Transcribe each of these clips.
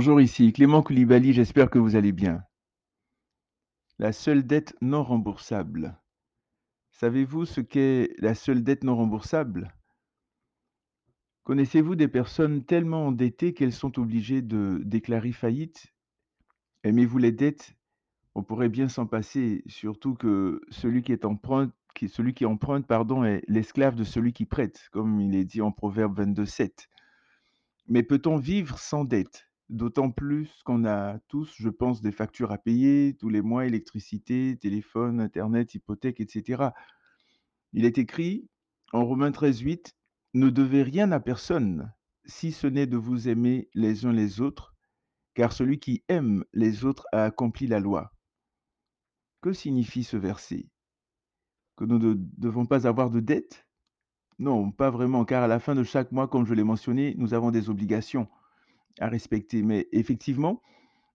Bonjour, ici Clément Koulibaly, j'espère que vous allez bien. La seule dette non remboursable. Savez-vous ce qu'est la seule dette non remboursable? Connaissez-vous des personnes tellement endettées qu'elles sont obligées de déclarer faillite? Aimez-vous les dettes? On pourrait bien s'en passer, surtout que celui qui emprunte, pardon, est l'esclave de celui qui prête, comme il est dit en Proverbe 22:7. Mais peut-on vivre sans dette? D'autant plus qu'on a tous, je pense, des factures à payer tous les mois, électricité, téléphone, internet, hypothèque et cetera. Il est écrit en Romains 13:8: «Ne devez rien à personne, si ce n'est de vous aimer les uns les autres, car celui qui aime les autres a accompli la loi». Que signifie ce verset? Que nous ne devons pas avoir de dettes? Non, pas vraiment, car à la fin de chaque mois, comme je l'ai mentionné, nous avons des obligations à respecter. Mais effectivement,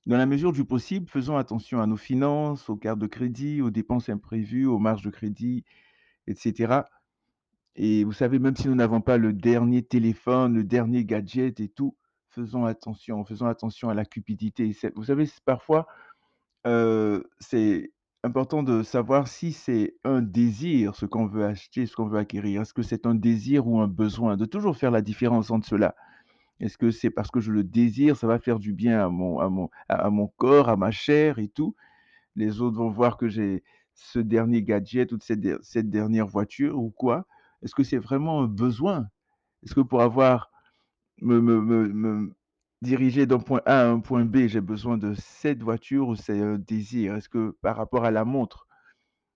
dans la mesure du possible, faisons attention à nos finances, aux cartes de crédit, aux dépenses imprévues, aux marges de crédit, et cetera. Et vous savez, même si nous n'avons pas le dernier téléphone, le dernier gadget et tout, faisons attention, faisons attention à la cupidité. Vous savez, parfois, heu, c'est important de savoir si c'est un désir, ce qu'on veut acheter, ce qu'on veut acquérir. Est-ce que c'est un désir ou un besoin? De toujours faire la différence entre cela. Est-ce que c'est parce que je le désire, ça va faire du bien à mon corps, à ma chair et tout? Les autres vont voir que j'ai ce dernier gadget ou cette der cette dernière voiture ou quoi? Est-ce que c'est vraiment un besoin? Est-ce que pour avoir me me me me diriger d'un point A à un point B, j'ai besoin de cette voiture ou c'est un désir? Est-ce que par rapport à la montre,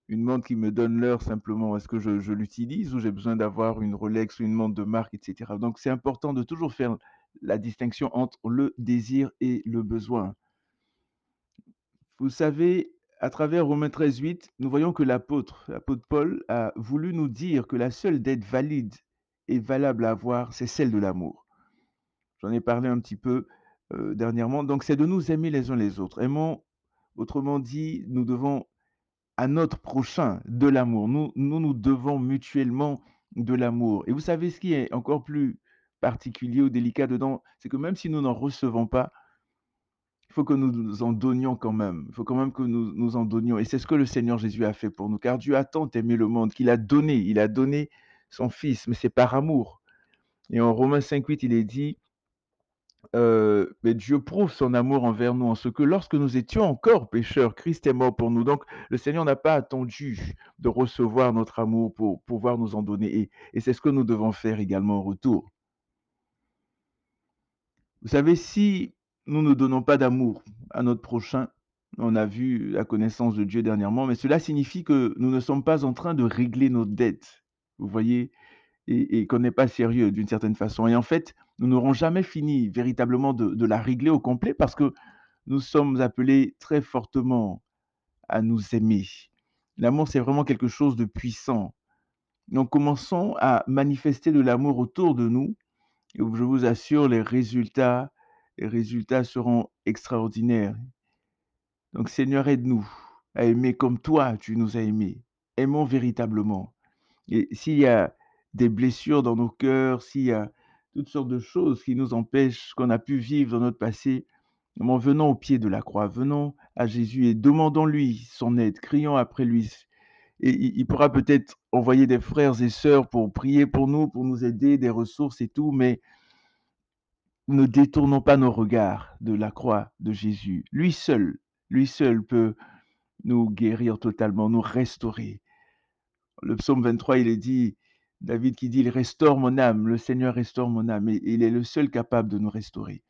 une montre qui me donne l'heure simplement, est-ce que je l'utilise ou j'ai besoin d'avoir une Rolex ou une montre de marque et cetera? Donc c'est important de toujours faire la distinction entre le désir et le besoin. Vous savez, à travers Romains 13:8, nous voyons que l'apôtre l'apôtre Paul a voulu nous dire que la seule dette valide et valable à avoir, c'est celle de l'amour. J'en ai parlé un petit peu, heu, dernièrement, donc c'est de nous aimer les uns les autres. Aimons autrement dit, nous devons à notre prochain de l'amour. Nous nous devons mutuellement de l'amour et vous savez ce qui est encore plus particulier ou délicat dedans? C'est que même si nous n'en recevons pas, il faut que nous nous en donnions quand même. Il faut quand même que nous nous en donnions et c'est ce que le Seigneur Jésus a fait pour nous, car Dieu a tant aimé le monde qu'il a donné, il a donné son fils, mais c'est par amour et en Romains 5:8, il est dit Mais Dieu prouve son amour envers nous en ce que lorsque nous étions encore pécheurs, Christ est mort pour nous. Donc le Seigneur n'a pas attendu de recevoir notre amour pour pouvoir nous en donner et c'est ce que nous devons faire également en retour. Vous savez, si nous ne donnons pas d'amour à notre prochain, on a vu la connaissance de Dieu dernièrement, mais cela signifie que nous ne sommes pas en train de régler nos dettes. Vous voyez? Et qu'on n'est pas sérieux d'une certaine façon et en fait, nous n'aurons jamais fini véritablement de la régler au complet parce que nous sommes appelés très fortement à nous aimer. L'amour, c'est vraiment quelque chose de puissant. Donc commençons à manifester de l'amour autour de nous et je vous assure les résultats les résultats seront extraordinaires. Donc Seigneur, aide-nous à aimer comme toi tu nous as aimés. Aimons véritablement et s'il y a des blessures dans nos cœurs, s'il y a toutes sortes de choses qui nous empêchent, qu'on a pu vivre dans notre passé, en venons au pied de la croix, venons à Jésus et demandons-lui son aide, crions après lui. Et il pourra peut-être envoyer des frères et sœurs pour prier pour nous, pour nous aider, des ressources et tout, mais ne détournons pas nos regards de la croix de Jésus. Lui seul, lui seul peut nous guérir totalement, nous restaurer. Le psaume 23, il est dit, David qui dit: «Il restaure mon âme, le Seigneur restaure mon âme» et il est le seul capable de nous restaurer.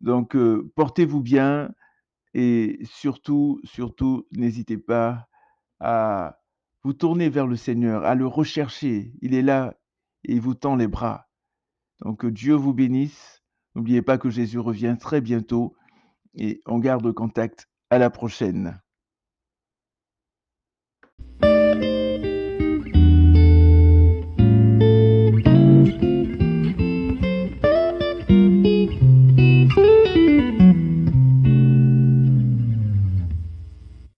Donc, heu, portez-vous bien et surtout, surtout, n'hésitez pas à vous tourner vers le Seigneur, à le rechercher. Il est là et il vous tend les bras. Donc, que Dieu vous bénisse. N'oubliez pas que Jésus revient très bientôt et on garde contact. À la prochaine.